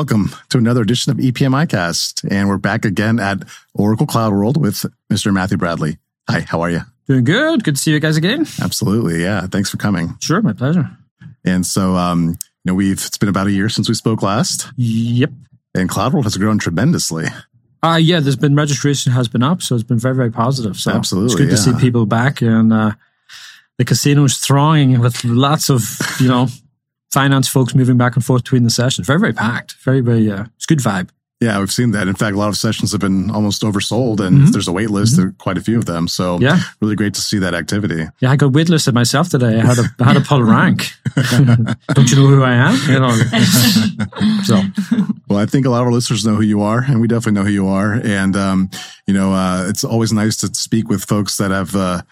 Welcome to another edition of EPM iCast. And we're back again at Oracle Cloud World with Mr. Matthew Bradley. Hi, how are you? Doing good. Good to see you guys again. Absolutely. Yeah. Thanks for coming. Sure. My pleasure. And so, um, you know, we've, it's been about a year since we spoke last. Yep. And Cloud World has grown tremendously. Uh, yeah, there's been registration has been up. So it's been very, very positive. So Absolutely. it's good to see people back and, uh, the casino is thronging with lots of, you know, finance folks moving back and forth between the sessions. Very, very packed. Very, very, uh, it's good vibe. Yeah, we've seen that. In fact, a lot of sessions have been almost oversold and Mhm. there's a wait list, there are quite a few of them. So Yeah. really great to see that activity. Yeah. I got waitlisted myself today. I had a, I had to pull rank. Don't you know who I am? You know, so Well, I think a lot of our listeners know who you are, and we definitely know who you are. And, um, you know, uh, it's always nice to speak with folks that have, uh,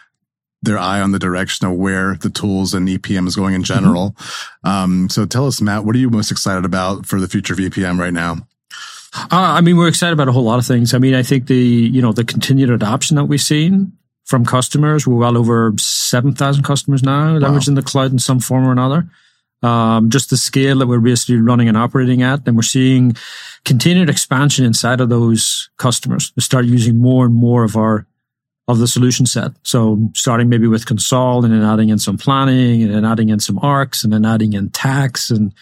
their eye on the direction of where the tools and EPM is going in general. Um, so tell us, Matt, what are you most excited about for the future of EPM right now? Uh, I mean, we're excited about a whole lot of things. I mean, I think the you know the continued adoption that we've seen from customers. We're well over seven thousand customers now leveraging the cloud in some form or another. Um, just the scale that we're basically running and operating at, and we're seeing continued expansion inside of those customers. to start using more and more of our of the solution set. So starting maybe with console and then adding in some planning and then adding in some ARCS and then adding in tax and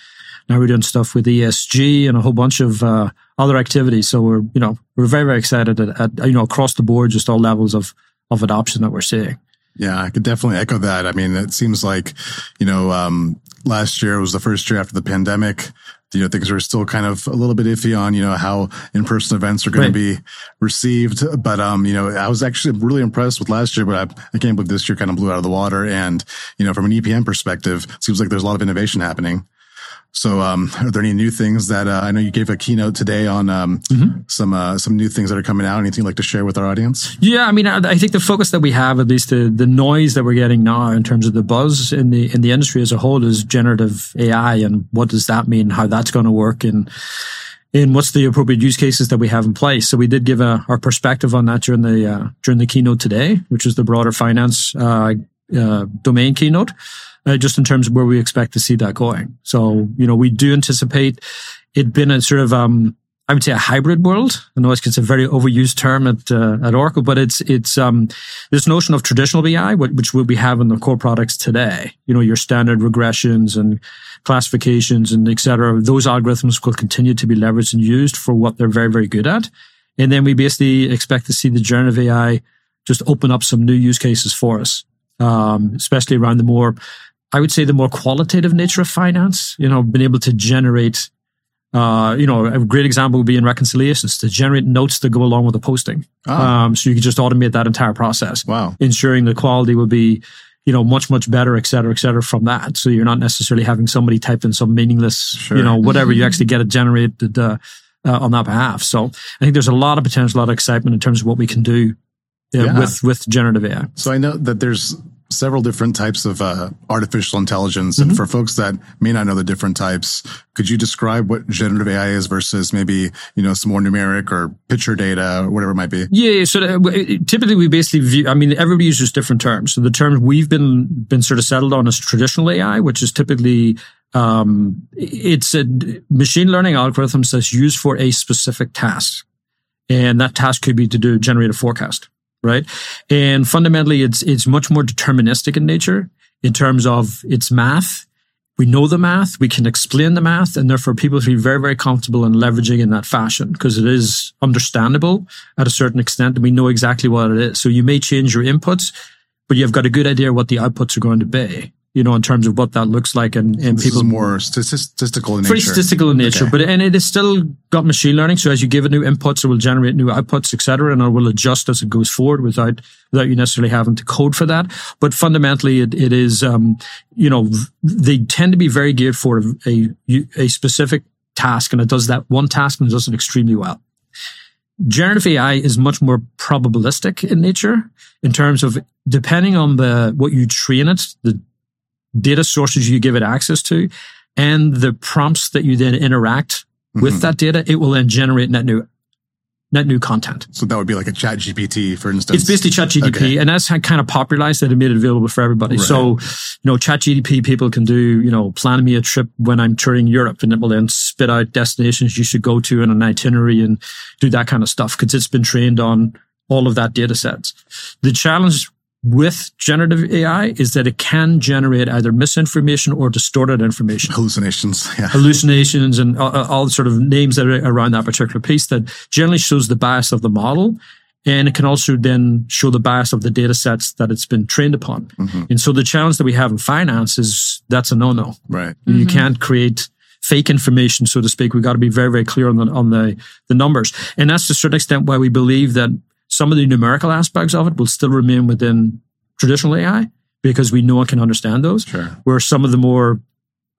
now we're doing stuff with ESG and a whole bunch of uh, other activities. So we're, you know, we're very, very excited at, at, you know, across the board, just all levels of, of adoption that we're seeing. Yeah, I could definitely echo that. I mean, it seems like, you know, um, last year was the first year after the pandemic. You know, things are still kind of a little bit iffy on, you know, how in-person events are going Right. to be received. But, um, you know, I was actually really impressed with last year, but I, I can't believe this year kind of blew out of the water. And, you know, from an EPM perspective, it seems like there's a lot of innovation happening. So, um, are there any new things that, uh, I know you gave a keynote today on, um, some, uh, some new things that are coming out. Anything you'd like to share with our audience? Yeah, I mean, I, I think the focus that we have, at least the, the noise that we're getting now in terms of the buzz in the in the industry as a whole, is generative AI, and what does that mean? How that's going to work, and and what's the appropriate use cases that we have in place? So we did give a, our perspective on that during the uh, during the keynote today, which is the broader finance uh, uh, domain keynote, uh, just in terms of where we expect to see that going. So you know, we do anticipate it being a sort of um, I would say a hybrid world. I know it's, a very overused term at uh, at Oracle, but it's it's um, this notion of traditional AI, wh- which we have in the core products today. You know, your standard regressions and classifications and et cetera. Those algorithms will continue to be leveraged and used for what they're very very good at. And then we basically expect to see the generative AI just open up some new use cases for us, um, especially around the more, I would say, the more qualitative nature of finance. You know, being able to generate uh, you know, a great example would be in reconciliations to generate notes that go along with the posting. Ah. Um, so you can just automate that entire process, Wow. ensuring the quality will be, you know, much, much better, et cetera, et cetera, from that. So you're not necessarily having somebody type in some meaningless, Sure. you know, whatever. You actually get it generated, uh, uh, on that behalf. So I think there's a lot of potential, a lot of excitement in terms of what we can do Yeah. with, with generative AI. So I know that there's several different types of uh, artificial intelligence, and for folks that may not know the different types, could you describe what generative AI is versus maybe you know some more numeric or picture data or whatever it might be? Yeah, so uh, typically we basically view. I mean, everybody uses different terms. So the terms we've been been sort of settled on is traditional AI, which is typically um, it's a machine learning algorithms that's used for a specific task, and that task could be to do generate a forecast, right? And fundamentally, it's it's much more deterministic in nature in terms of its math. We know the math, we can explain the math, and therefore people be very, very comfortable in leveraging in that fashion because it is understandable at a certain extent and we know exactly what it is. So you may change your inputs, but you've got a good idea what the outputs are going to be, you know, in terms of what that looks like and, and people more statistical in nature. statistical in nature, Okay. but and it is still got machine learning. So as you give it new inputs, it will generate new outputs, etc., and it will adjust as it goes forward without without you necessarily having to code for that. But fundamentally, it, it is um, you know they tend to be very geared for a a specific task, and it does that one task and it does it extremely well. Generative AI is much more probabilistic in nature in terms of depending on the what you train it, the data sources you give it access to, and the prompts that you then interact with Mhm. that data, it will then generate net new net new content. So that would be like a ChatGPT, for instance. It's basically ChatGPT okay. and that's kind of popularized it and made it available for everybody. Right. So, you know, ChatGPT people can do, you know, plan me a trip when I'm touring Europe and it will then spit out destinations you should go to in an itinerary and do that kind of stuff because it's been trained on all of that data sets. The challenge with generative AI is that it can generate either misinformation or distorted information. Hallucinations. Yeah. Hallucinations and all, all the sort of names that are around that particular piece that generally shows the bias of the model. And it can also then show the bias of the data sets that it's been trained upon. Mm-hmm. And so the challenge that we have in finance is that's a no-no. Right. You mm-hmm. can't create fake information, so to speak. We've got to be very, very clear on the, on the, the numbers. And that's to a certain extent why we believe that some of the numerical aspects of it will still remain within traditional AI because we know it can understand those. Sure. Where some of the more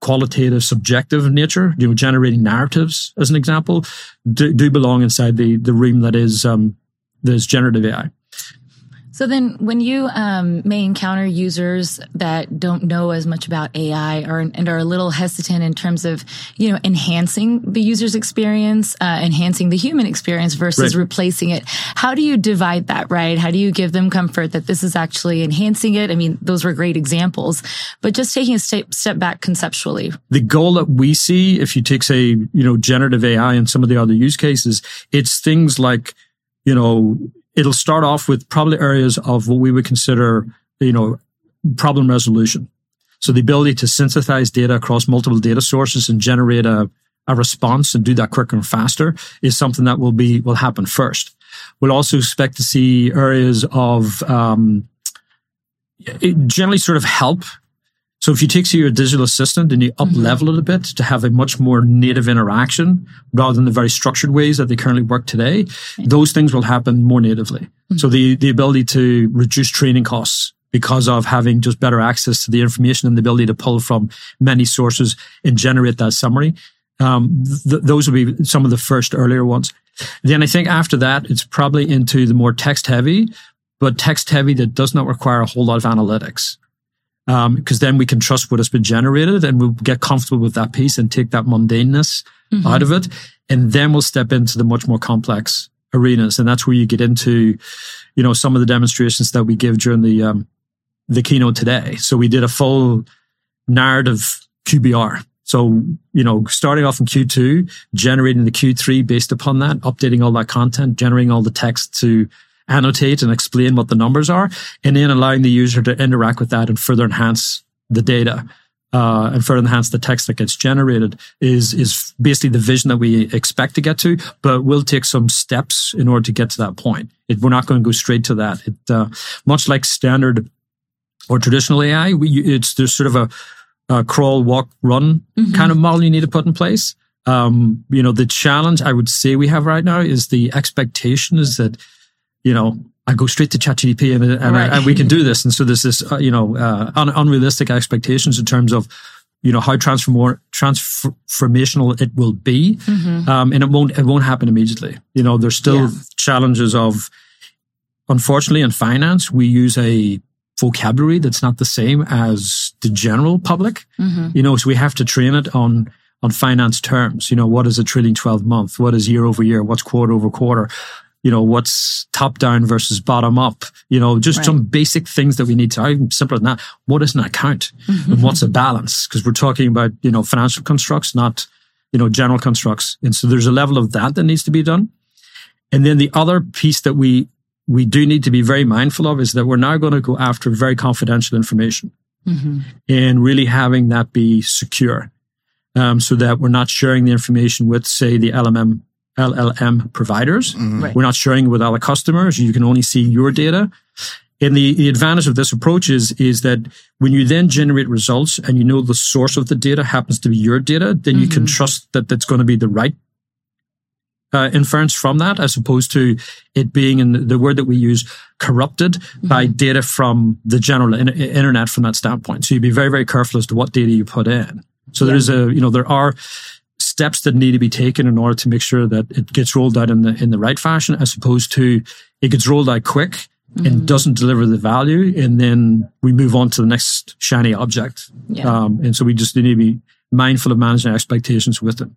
qualitative, subjective nature, you know, generating narratives, as an example, do, do belong inside the the realm that is um, that is generative AI. So then when you um, may encounter users that don't know as much about AI or, and are a little hesitant in terms of, you know, enhancing the user's experience, uh, enhancing the human experience versus right. replacing it, how do you divide that, right? How do you give them comfort that this is actually enhancing it? I mean, those were great examples, but just taking a step, step back conceptually. The goal that we see, if you take, say, you know, generative AI and some of the other use cases, it's things like, you know, it'll start off with probably areas of what we would consider, you know, problem resolution. So the ability to synthesize data across multiple data sources and generate a, a response and do that quicker and faster is something that will be, will happen first. We'll also expect to see areas of, um, generally sort of help so if you take say, your digital assistant and you up level it a bit to have a much more native interaction rather than the very structured ways that they currently work today, those things will happen more natively. Mm-hmm. So the, the ability to reduce training costs because of having just better access to the information and the ability to pull from many sources and generate that summary. Um, th- those will be some of the first earlier ones. Then I think after that, it's probably into the more text heavy, but text heavy that does not require a whole lot of analytics because um, then we can trust what has been generated and we'll get comfortable with that piece and take that mundaneness mm-hmm. out of it. And then we'll step into the much more complex arenas. And that's where you get into, you know, some of the demonstrations that we give during the, um, the keynote today. So we did a full narrative QBR. So, you know, starting off in Q2, generating the Q3 based upon that, updating all that content, generating all the text to annotate and explain what the numbers are, and then allowing the user to interact with that and further enhance the data. Uh, and further enhance the text that gets generated is is basically the vision that we expect to get to, but we'll take some steps in order to get to that point. It, we're not going to go straight to that. It, uh, much like standard or traditional AI, we, it's there's sort of a, a crawl, walk, run mm-hmm. kind of model you need to put in place. Um, you know, the challenge I would say we have right now is the expectation is that you know, I go straight to ChatGPT and, and, right. And we can do this. And so there's this, uh, you know, uh, un- unrealistic expectations in terms of, you know, how transform- transformational it will be. Mm-hmm. Um, and it won't, it won't happen immediately. You know, there's still yeah. challenges of, unfortunately, in finance, we use a vocabulary that's not the same as the general public. Mm-hmm. You know, so we have to train it on, on finance terms. You know, what is a trailing 12 month? What is year over year? What's quarter over quarter? You know, what's top down versus bottom up, you know, just right. some basic things that we need to, even simpler than that. What is an account mm-hmm. and what's a balance? Cause we're talking about, you know, financial constructs, not, you know, general constructs. And so there's a level of that that needs to be done. And then the other piece that we, we do need to be very mindful of is that we're now going to go after very confidential information mm-hmm. and really having that be secure. Um, so that we're not sharing the information with, say, the LMM LLM providers. Mm-hmm. Right. We're not sharing with other customers. You can only see your data. And the, the advantage of this approach is, is that when you then generate results and you know the source of the data happens to be your data, then mm-hmm. you can mm-hmm. trust that that's going to be the right uh, inference from that, as opposed to it being in the word that we use corrupted mm-hmm. by data from the general in- internet from that standpoint. So you'd be very, very careful as to what data you put in. So yeah. there is a, you know, there are steps that need to be taken in order to make sure that it gets rolled out in the in the right fashion, as opposed to it gets rolled out quick mm-hmm. and doesn't deliver the value, and then we move on to the next shiny object. Yeah. Um, and so we just need to be mindful of managing expectations with it.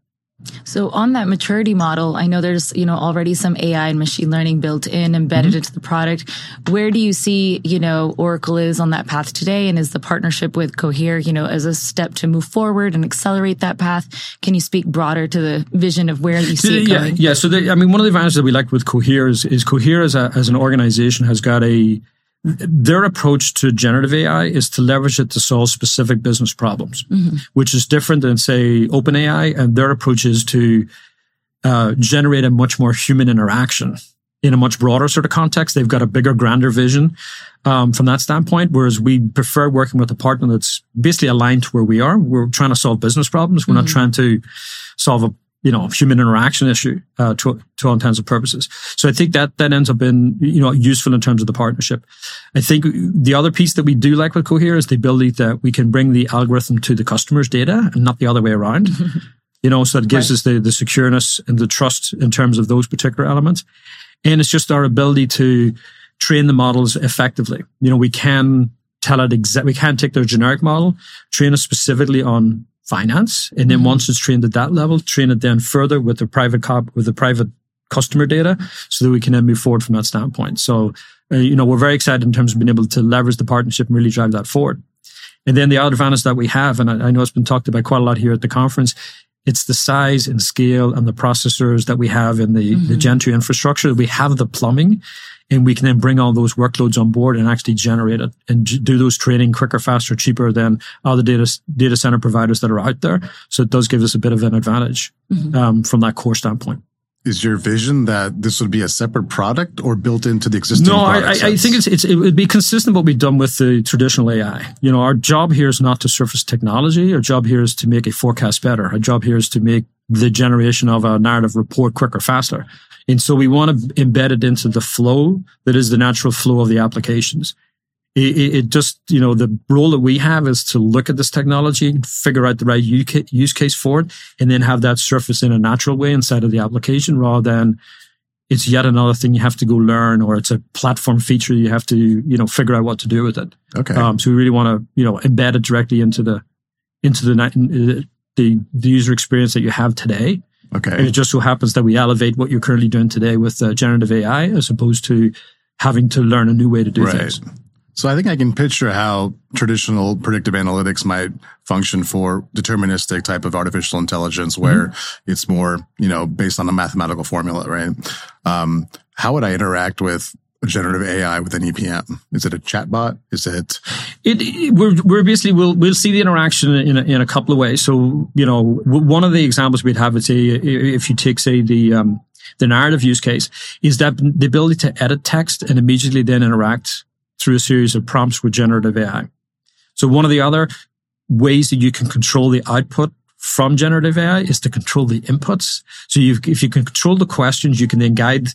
So on that maturity model, I know there's, you know, already some AI and machine learning built in, embedded mm-hmm. into the product. Where do you see, you know, Oracle is on that path today? And is the partnership with Cohere, you know, as a step to move forward and accelerate that path? Can you speak broader to the vision of where you see it yeah, going? Yeah. So the, I mean, one of the advantages that we like with Cohere is, is Cohere as, a, as an organization has got a, their approach to generative AI is to leverage it to solve specific business problems, mm-hmm. which is different than say OpenAI. And their approach is to uh, generate a much more human interaction in a much broader sort of context. They've got a bigger, grander vision um, from that standpoint. Whereas we prefer working with a partner that's basically aligned to where we are. We're trying to solve business problems. We're mm-hmm. not trying to solve a you know, human interaction issue, uh, to, to all intents and purposes. So I think that, that ends up being, you know, useful in terms of the partnership. I think the other piece that we do like with Cohere is the ability that we can bring the algorithm to the customer's data and not the other way around. you know, so it gives right. us the, the secureness and the trust in terms of those particular elements. And it's just our ability to train the models effectively. You know, we can tell it exactly, we can take their generic model, train it specifically on finance. And then mm-hmm. once it's trained at that level, train it then further with the private cop, with the private customer data so that we can then move forward from that standpoint. So, uh, you know, we're very excited in terms of being able to leverage the partnership and really drive that forward. And then the other advantage that we have, and I, I know it's been talked about quite a lot here at the conference, it's the size and scale and the processors that we have in the, mm-hmm. the Gen 2 infrastructure. We have the plumbing and we can then bring all those workloads on board and actually generate it and do those training quicker, faster, cheaper than other data, data center providers that are out there. So it does give us a bit of an advantage mm-hmm. um, from that core standpoint is your vision that this would be a separate product or built into the existing? No, I, I, think it's, it's, it would be consistent what we've done with the traditional AI. You know, our job here is not to surface technology. Our job here is to make a forecast better. Our job here is to make the generation of a narrative report quicker, faster. And so we want to embed it into the flow that is the natural flow of the applications it, it, just, you know, the role that we have is to look at this technology, figure out the right use case for it, and then have that surface in a natural way inside of the application rather than it's yet another thing you have to go learn or it's a platform feature you have to, you know, figure out what to do with it. Okay. Um, so we really want to, you know, embed it directly into the, into the, the, the user experience that you have today. Okay. And it just so happens that we elevate what you're currently doing today with uh, generative AI as opposed to having to learn a new way to do right. things. So I think I can picture how traditional predictive analytics might function for deterministic type of artificial intelligence where mm-hmm. it's more, you know, based on a mathematical formula, right? Um, how would I interact with generative AI with an EPM? Is it a chatbot? Is it? It, we're, we're basically, we'll, we'll see the interaction in a, in a couple of ways. So, you know, one of the examples we'd have is say, if you take, say, the, um, the narrative use case is that the ability to edit text and immediately then interact through a series of prompts with generative AI. So one of the other ways that you can control the output from generative AI is to control the inputs. So if you can control the questions, you can then guide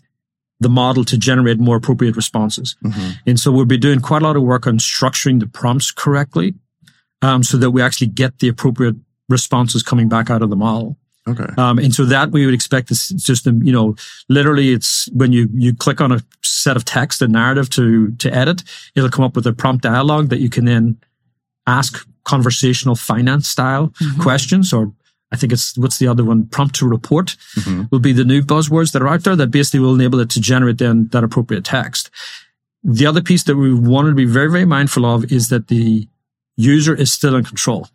the model to generate more appropriate responses. Mm-hmm. And so we'll be doing quite a lot of work on structuring the prompts correctly, um, so that we actually get the appropriate responses coming back out of the model. Okay. Um, and so that we would expect the system, you know, literally it's when you, you click on a set of text and narrative to, to edit, it'll come up with a prompt dialogue that you can then ask conversational finance style mm-hmm. questions or I think it's what's the other one? Prompt to report mm-hmm. will be the new buzzwords that are out there that basically will enable it to generate then that appropriate text. The other piece that we wanted to be very, very mindful of is that the user is still in control.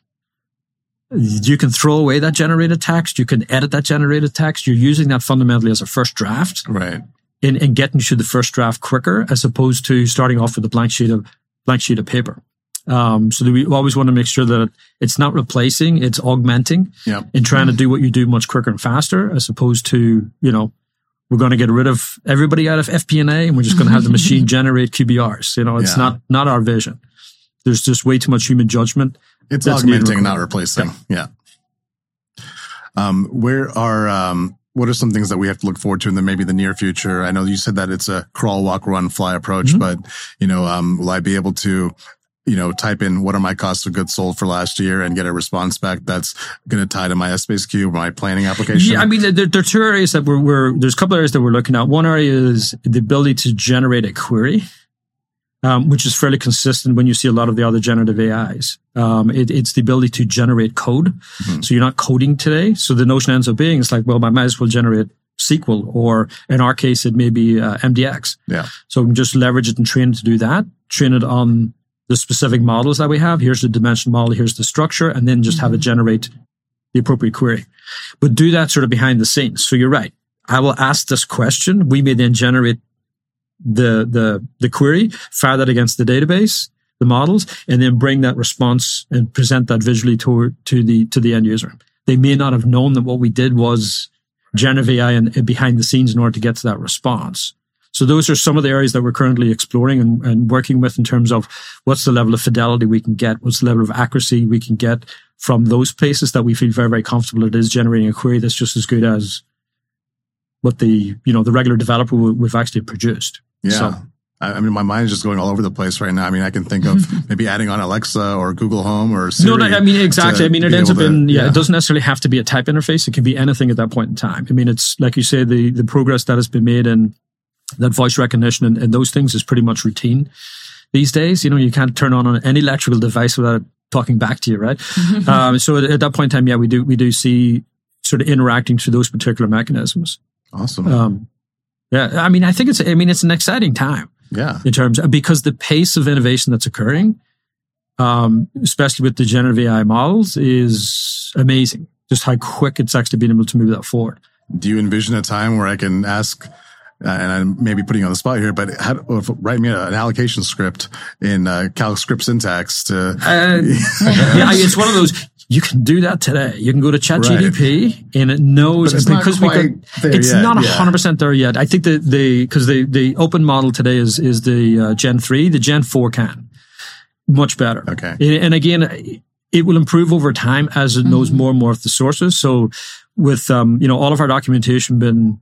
You can throw away that generated text. You can edit that generated text. You're using that fundamentally as a first draft. Right. In, in getting to the first draft quicker as opposed to starting off with a blank sheet of, blank sheet of paper. Um, so we always want to make sure that it's not replacing, it's augmenting yep. and trying to do what you do much quicker and faster as opposed to, you know, we're going to get rid of everybody out of FP&A and we're just going to have the machine generate QBRs. You know, it's yeah. not, not our vision. There's just way too much human judgment it's augmenting, not replacing. Yeah. yeah. Um, where are, um, what are some things that we have to look forward to in the maybe the near future? I know you said that it's a crawl, walk, run, fly approach, mm-hmm. but you know, um, will I be able to, you know, type in what are my costs of goods sold for last year and get a response back that's going to tie to my Essbase Cube, my planning application? Yeah, I mean, there, there, are two areas that we're, we're, there's a couple areas that we're looking at. One area is the ability to generate a query um, which is fairly consistent when you see a lot of the other generative AIs. Um, it, it's the ability to generate code. Mm-hmm. So you're not coding today. So the notion ends up being, it's like, well, I might as well generate SQL, or in our case, it may be uh, MDX. Yeah. So we can just leverage it and train it to do that. Train it on the specific models that we have. Here's the dimension model. Here's the structure, and then just mm-hmm. have it mm-hmm. generate the appropriate query. But do that sort of behind the scenes. So you're right. I will ask this question. We may then generate the the the query, fire that against the database, the models, and then bring that response and present that visually to to the to the end user. They may not have known that what we did was generative AI and, and behind the scenes in order to get to that response. So those are some of the areas that we're currently exploring and, and, working with in terms of what's the level of fidelity we can get, what's the level of accuracy we can get from those places that we feel very, very comfortable it is generating a query that's just as good as what the, you know, the regular developer we've actually produced. Yeah. So, I mean, my mind is just going all over the place right now. I mean, I can think of maybe adding on Alexa or Google Home or Siri. No, no, I mean, exactly. I mean, it ends up in, yeah, yeah, it doesn't necessarily have to be a type interface. It can be anything at that point in time. I mean, it's like you say, the, the progress that has been made in that voice recognition and, and those things is pretty much routine these days. You know, you can't turn on any electrical device without talking back to you, right? um, so at, at, that point in time, yeah, we do, we do see sort of interacting through those particular mechanisms. Awesome. Um, yeah. I mean, I think it's, I mean, it's an exciting time. Yeah. In terms of, because the pace of innovation that's occurring, um, especially with the generative AI models is amazing. Just how quick it's actually been able to move that forward. Do you envision a time where I can ask, and I'm maybe putting you on the spot here, but how, write me an allocation script in uh, Calc script syntax to. Uh, yeah, it's one of those you can do that today. You can go to ChatGPT right. and it knows it's because we could, it's yet. not hundred yeah. percent there yet. I think that the because the the open model today is is the uh, Gen three. The Gen four can much better. Okay, and again, it will improve over time as it knows mm-hmm. more and more of the sources. So with um, you know all of our documentation been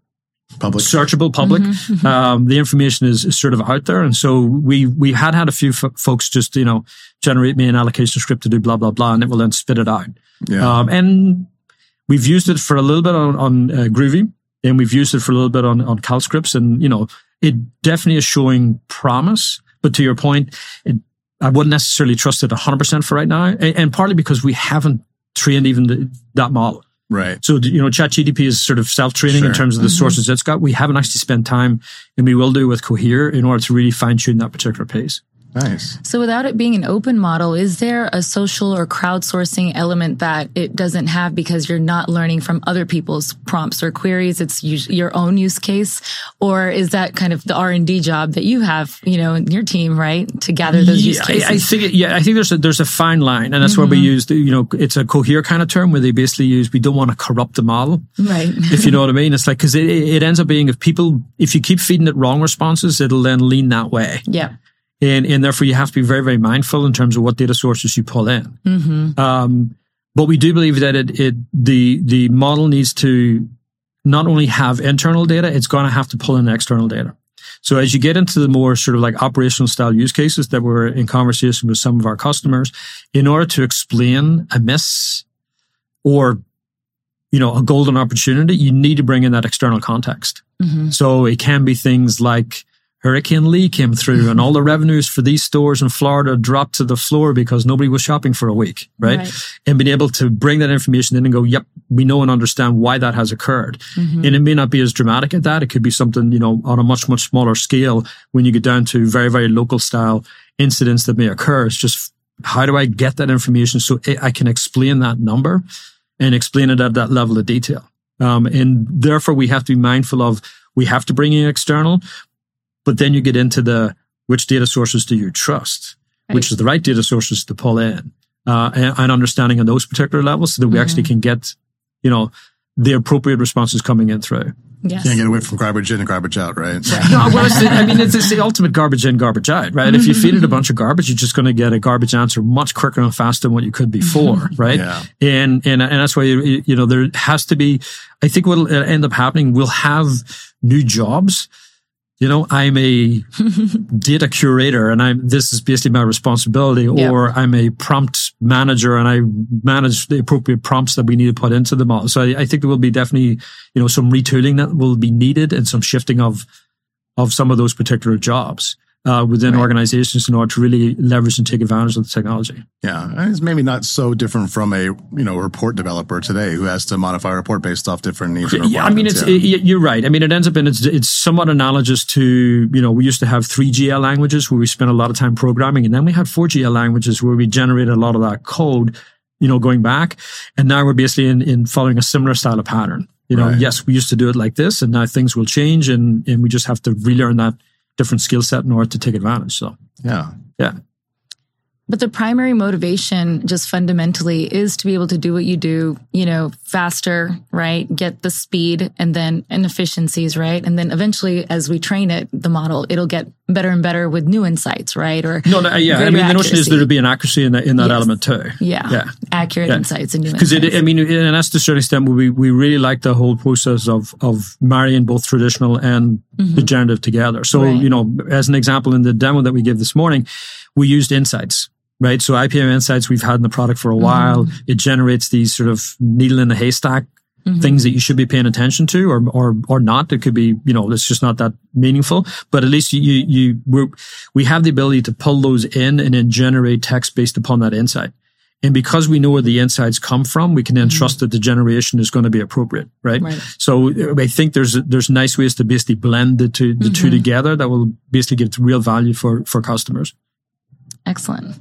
public, searchable, public. Mm-hmm, mm-hmm. Um, the information is, is, sort of out there, and so we we had had a few f- folks just you know generate me an allocation script to do blah blah blah, and it will then spit it out. Yeah. Um, and we've used it for a little bit on, on uh, Groovy, and we've used it for a little bit on on Calc scripts, and you know it definitely is showing promise. But to your point, it, I wouldn't necessarily trust it 100% for right now, and, and partly because we haven't trained even the, that model. Right. So, you know, ChatGPT is sort of self-training sure. in terms of the mm-hmm. sources it's got. We haven't actually spent time, and we will do with Cohere in order to really fine tune that particular pace. Nice. So without it being an open model, is there a social or crowdsourcing element that it doesn't have because you're not learning from other people's prompts or queries? It's your own use case, or is that kind of the R and D job that you have, you know, in your team, right, to gather those yeah, use cases? I, I think, it, yeah, I think there's a there's a fine line, and that's mm-hmm. where we use, the, you know, it's a Cohere kind of term where they basically use we don't want to corrupt the model, right? if you know what I mean, it's like because it, it ends up being if people if you keep feeding it wrong responses, it'll then lean that way. Yeah. And, and therefore you have to be very, very mindful in terms of what data sources you pull in. Mm-hmm. Um, but we do believe that it, it, the, the model needs to not only have internal data, it's going to have to pull in external data. So as you get into the more sort of like operational style use cases that we're in conversation with some of our customers, in order to explain a miss or, you know, a golden opportunity, you need to bring in that external context. Mm-hmm. So it can be things like, Hurricane Lee came through and all the revenues for these stores in Florida dropped to the floor because nobody was shopping for a week, right? right. And being able to bring that information in and go, yep, we know and understand why that has occurred. Mm-hmm. And it may not be as dramatic at that. It could be something, you know, on a much, much smaller scale when you get down to very, very local style incidents that may occur. It's just, how do I get that information so I can explain that number and explain it at that level of detail? Um, and therefore we have to be mindful of we have to bring in external, but then you get into the which data sources do you trust, right. which is the right data sources to pull in, uh, and, and, understanding on those particular levels so that we mm-hmm. actually can get, you know, the appropriate responses coming in through. Yes. Can't get away from garbage in and garbage out, right? right. no, well, the, I mean, it's, it's, the ultimate garbage in, garbage out, right? If you feed it a bunch of garbage, you're just going to get a garbage answer much quicker and faster than what you could before, right? Yeah. And, and, and that's why, you, you know, there has to be, I think what'll end up happening, we'll have new jobs you know, I'm a data curator and I'm, this is basically my responsibility, or I'm a prompt manager and I manage the appropriate prompts that we need to put into the model. So I, I, think there will be definitely, you know, some retooling that will be needed and some shifting of, of some of those particular jobs. Uh, within right. organizations in order to really leverage and take advantage of the technology. Yeah, it's maybe not so different from a you know report developer today who has to modify a report based off different needs. yeah, I mean, it's yeah. it, you're right. I mean, it ends up in it's it's somewhat analogous to you know we used to have three GL languages where we spent a lot of time programming, and then we had four GL languages where we generated a lot of that code, you know, going back, and now we're basically in, in following a similar style of pattern. You know, right. yes, we used to do it like this, and now things will change, and and we just have to relearn that different skill set in order to take advantage. So, yeah. Yeah. But the primary motivation just fundamentally is to be able to do what you do, you know, faster, right? Get the speed and then inefficiencies, right? And then eventually as we train it, the model, it'll get better and better with new insights, right? Or no, no yeah. I mean, the notion is there to be an accuracy in that, in that yes. element too. Yeah. Yeah. Accurate yeah. insights and new Because I mean, and that's to a certain extent we, we really like the whole process of, of marrying both traditional and mm-hmm. the generative together. So, right. you know, as an example in the demo that we gave this morning, we used insights right? So IPM Insights we've had in the product for a while. Mm-hmm. It generates these sort of needle in the haystack mm-hmm. things that you should be paying attention to or, or, or not. It could be, you know, it's just not that meaningful, but at least you, you, we we have the ability to pull those in and then generate text based upon that insight. And because we know where the insights come from, we can then mm-hmm. trust that the generation is going to be appropriate, right? right? So I think there's there's nice ways to basically blend the two the mm-hmm. together that will basically give real value for for customers. Excellent.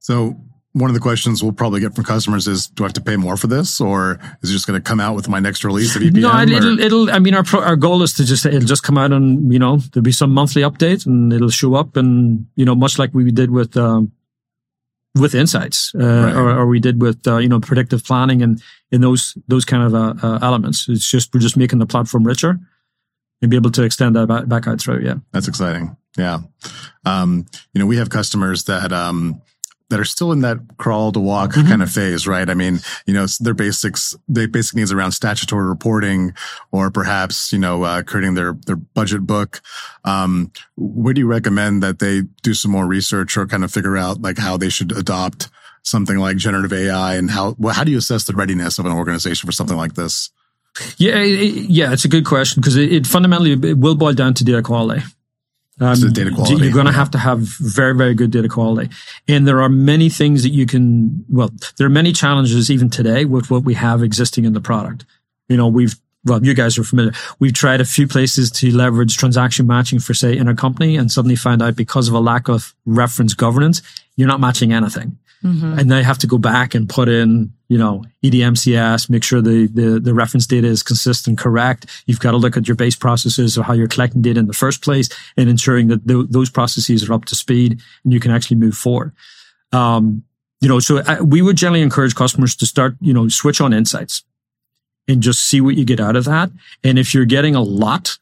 So one of the questions we'll probably get from customers is, do I have to pay more for this or is it just going to come out with my next release of EPM? No, it'll, it'll, I mean, our, our goal is to just, it'll just come out and, you know, there'll be some monthly update and it'll show up and, you know, much like we did with, um, with insights, uh, right. or, or, we did with, uh, you know, predictive planning and in those, those kind of, uh, uh, elements. It's just, we're just making the platform richer and be able to extend that back, back out through. Yeah. That's exciting. Yeah. Um, you know, we have customers that, um, that are still in that crawl to walk mm-hmm. kind of phase, right? I mean, you know, their basics, their basic needs around statutory reporting or perhaps, you know, uh, creating their, their budget book. Um, where do you recommend that they do some more research or kind of figure out like how they should adopt something like generative AI and how, well, how do you assess the readiness of an organization for something like this? Yeah, yeah, it's a good question because it, it fundamentally it will boil down to data quality. Um, data quality. You're going to have to have very, very good data quality. And there are many things that you can, well, there are many challenges even today with what we have existing in the product. You know, we've, well, you guys are familiar. We've tried a few places to leverage transaction matching for, say, in a company and suddenly find out because of a lack of reference governance, you're not matching anything. Mm-hmm. And they have to go back and put in, you know, EDMCS, make sure the, the, the reference data is consistent, correct. You've got to look at your base processes or how you're collecting data in the first place and ensuring that th- those processes are up to speed and you can actually move forward. Um, you know, so I, uh, we would generally encourage customers to start, you know, switch on insights and just see what you get out of that. And if you're getting a lot,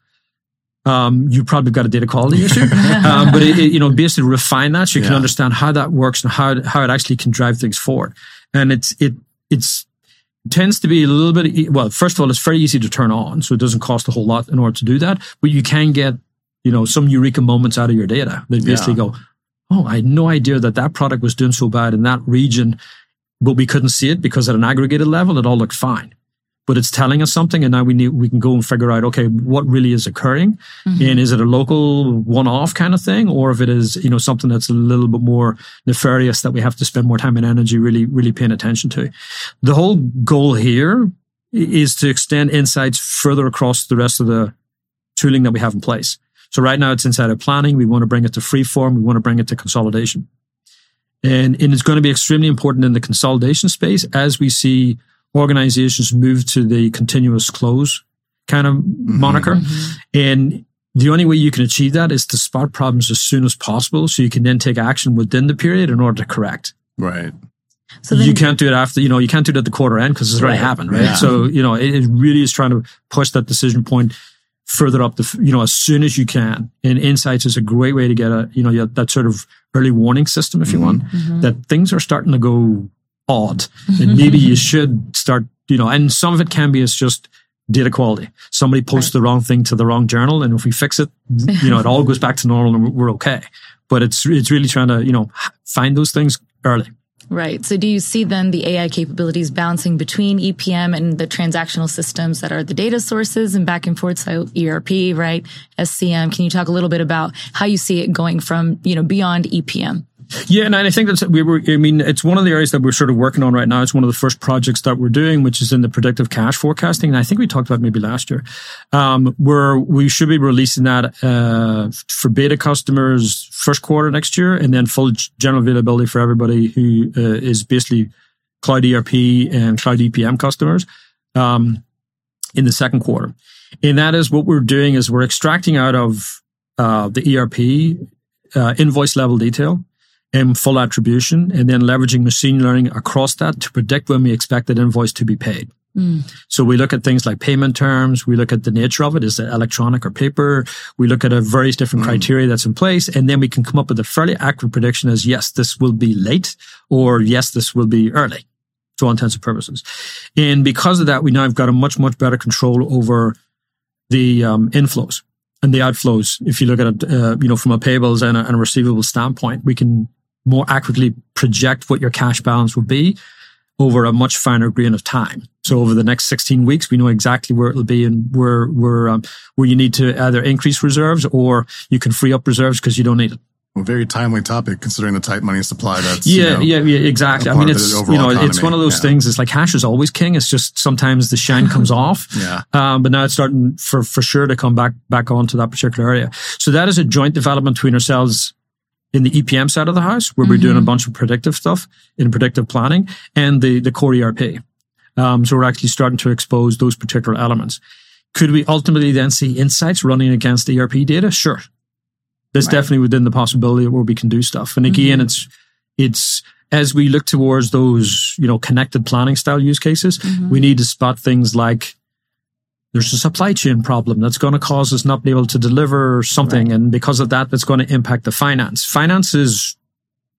um, you probably got a data quality issue. um, but it, it, you know, basically refine that so you yeah. can understand how that works and how how it actually can drive things forward. And it's it it's tends to be a little bit well. First of all, it's very easy to turn on, so it doesn't cost a whole lot in order to do that. But you can get you know some eureka moments out of your data. They basically yeah. go, "Oh, I had no idea that that product was doing so bad in that region." But we couldn't see it because at an aggregated level, it all looked fine but it's telling us something. And now we need, we can go and figure out, okay, what really is occurring? Mm-hmm. And is it a local one off kind of thing? Or if it is, you know, something that's a little bit more nefarious that we have to spend more time and energy really, really paying attention to. The whole goal here is to extend insights further across the rest of the tooling that we have in place. So right now it's inside of planning. We want to bring it to freeform. We want to bring it to consolidation. And, and it's going to be extremely important in the consolidation space as we see organizations move to the continuous close kind of mm-hmm. moniker. Mm-hmm. And the only way you can achieve that is to spot problems as soon as possible so you can then take action within the period in order to correct. Right. So then, you can't do it after, you know, you can't do it at the quarter end because it's already right. happened, right? Yeah. So, you know, it, it, really is trying to push that decision point further up the, you know, as soon as you can. And insights is a great way to get a, you know, that sort of early warning system, if you mm-hmm. want, mm-hmm. that things are starting to go odd. and maybe you should start, you know, and some of it can be as just data quality. Somebody posts right. the wrong thing to the wrong journal. And if we fix it, you know, it all goes back to normal and we're okay. But it's, it's really trying to, you know, find those things early. Right. So do you see then the AI capabilities bouncing between EPM and the transactional systems that are the data sources and back and forth? So ERP, right? SCM. Can you talk a little bit about how you see it going from, you know, beyond EPM? Yeah, and I think that's we were. I mean, it's one of the areas that we're sort of working on right now. It's one of the first projects that we're doing, which is in the predictive cash forecasting. And I think we talked about maybe last year, um, where we should be releasing that uh, for beta customers first quarter next year, and then full general availability for everybody who uh, is basically cloud ERP and cloud EPM customers um, in the second quarter. And that is what we're doing is we're extracting out of uh, the ERP uh, invoice level detail and full attribution, and then leveraging machine learning across that to predict when we expect that invoice to be paid. Mm. So we look at things like payment terms. We look at the nature of it. Is it electronic or paper? We look at a various different mm. criteria that's in place. And then we can come up with a fairly accurate prediction as yes, this will be late or yes, this will be early for all intents and purposes. And because of that, we now have got a much, much better control over the um, inflows and the outflows. If you look at it, uh, you know, from a payables and a, and a receivable standpoint, we can more accurately project what your cash balance will be over a much finer grain of time. So over the next 16 weeks, we know exactly where it'll be and where, where, um, where you need to either increase reserves or you can free up reserves because you don't need it. Well, very timely topic considering the tight money supply. That's yeah, you know, yeah, yeah, exactly. I mean, it's you know, economy. it's one of those yeah. things. It's like cash is always king. It's just sometimes the shine comes off. Yeah. Um, but now it's starting for for sure to come back back onto that particular area. So that is a joint development between ourselves in the EPM side of the house, where mm-hmm. we're doing a mm-hmm. bunch of predictive stuff in predictive planning, and the the core ERP. Um, so we're actually starting to expose those particular elements. Could we ultimately then see insights running against the ERP data? Sure. That's right. definitely within the possibility of where we can do stuff. And again, mm-hmm. it's, it's, as we look towards those, you know, connected planning style use cases, mm-hmm. we need to spot things like there's a supply chain problem that's going to cause us not be able to deliver something. Right. And because of that, that's going to impact the finance. Finance is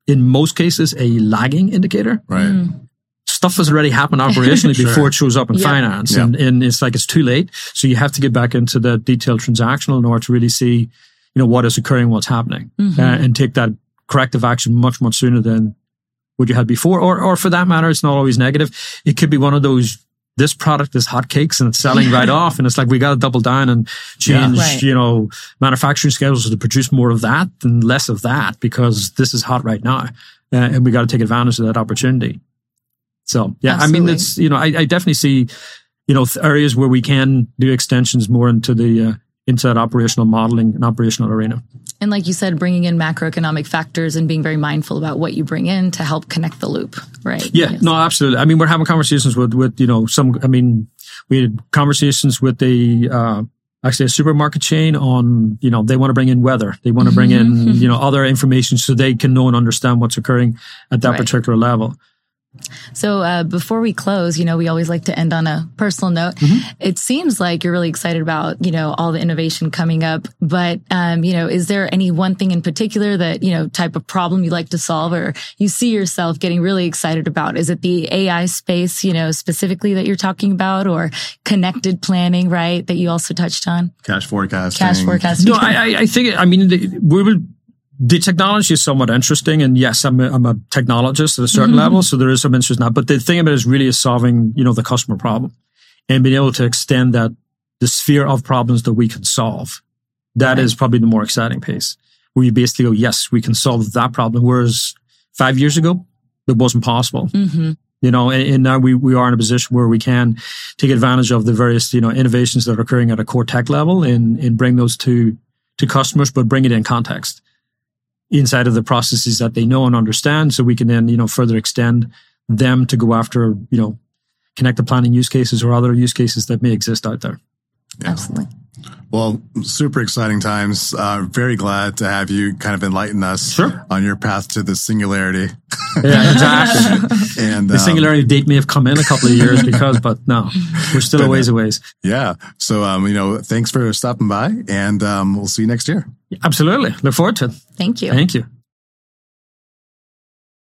in most cases a lagging indicator. Right. Mm stuff has already happened operationally sure. before it shows up in yep. finance. Yep. And, and it's like it's too late. So you have to get back into the detailed transactional in order to really see, you know, what is occurring, what's happening, mm-hmm. uh, and take that corrective action much, much sooner than what you had before. Or, or for that matter, it's not always negative. It could be one of those this product is hotcakes and it's selling right off. And it's like, we got to double down and change, yeah, right. you know, manufacturing schedules to produce more of that and less of that because this is hot right now. Uh, and we got to take advantage of that opportunity. So yeah, Absolutely. I mean, it's, you know, I, I, definitely see, you know, areas where we can do extensions more into the, uh, into that operational modeling and operational arena. And like you said, bringing in macroeconomic factors and being very mindful about what you bring in to help connect the loop, right? Yeah, yes. no, absolutely. I mean, we're having conversations with, with, you know, some, I mean, we had conversations with the, uh, actually a supermarket chain on, you know, they want to bring in weather. They want to bring in, you know, other information so they can know and understand what's occurring at that right. particular level. So uh, before we close, you know, we always like to end on a personal note. Mm-hmm. It seems like you're really excited about, you know, all the innovation coming up. But, um, you know, is there any one thing in particular that, you know, type of problem you like to solve or you see yourself getting really excited about? Is it the AI space, you know, specifically that you're talking about or connected planning, right? That you also touched on? Cash forecasting. Cash forecasting. No, I, I think, I mean, we will the technology is somewhat interesting. And yes, I'm a, I'm a technologist at a certain mm-hmm. level. So there is some interest now, but the thing about it is really is solving, you know, the customer problem and being able to extend that the sphere of problems that we can solve. That right. is probably the more exciting piece where you basically go, yes, we can solve that problem. Whereas five years ago, it wasn't possible. Mm-hmm. You know, and, and, now we, we are in a position where we can take advantage of the various, you know, innovations that are occurring at a core tech level and, and bring those to, to customers, but bring it in context inside of the processes that they know and understand. So we can then, you know, further extend them to go after, you know, connected planning use cases or other use cases that may exist out there. Yeah. Absolutely. Well, super exciting times. Uh, very glad to have you kind of enlighten us sure. on your path to the singularity. Yeah, exactly. and the um, singularity date may have come in a couple of years because, but no, we're still a ways away. Yeah. So, um, you know, thanks for stopping by and um, we'll see you next year. Absolutely. Look forward to it. Thank you. Thank you.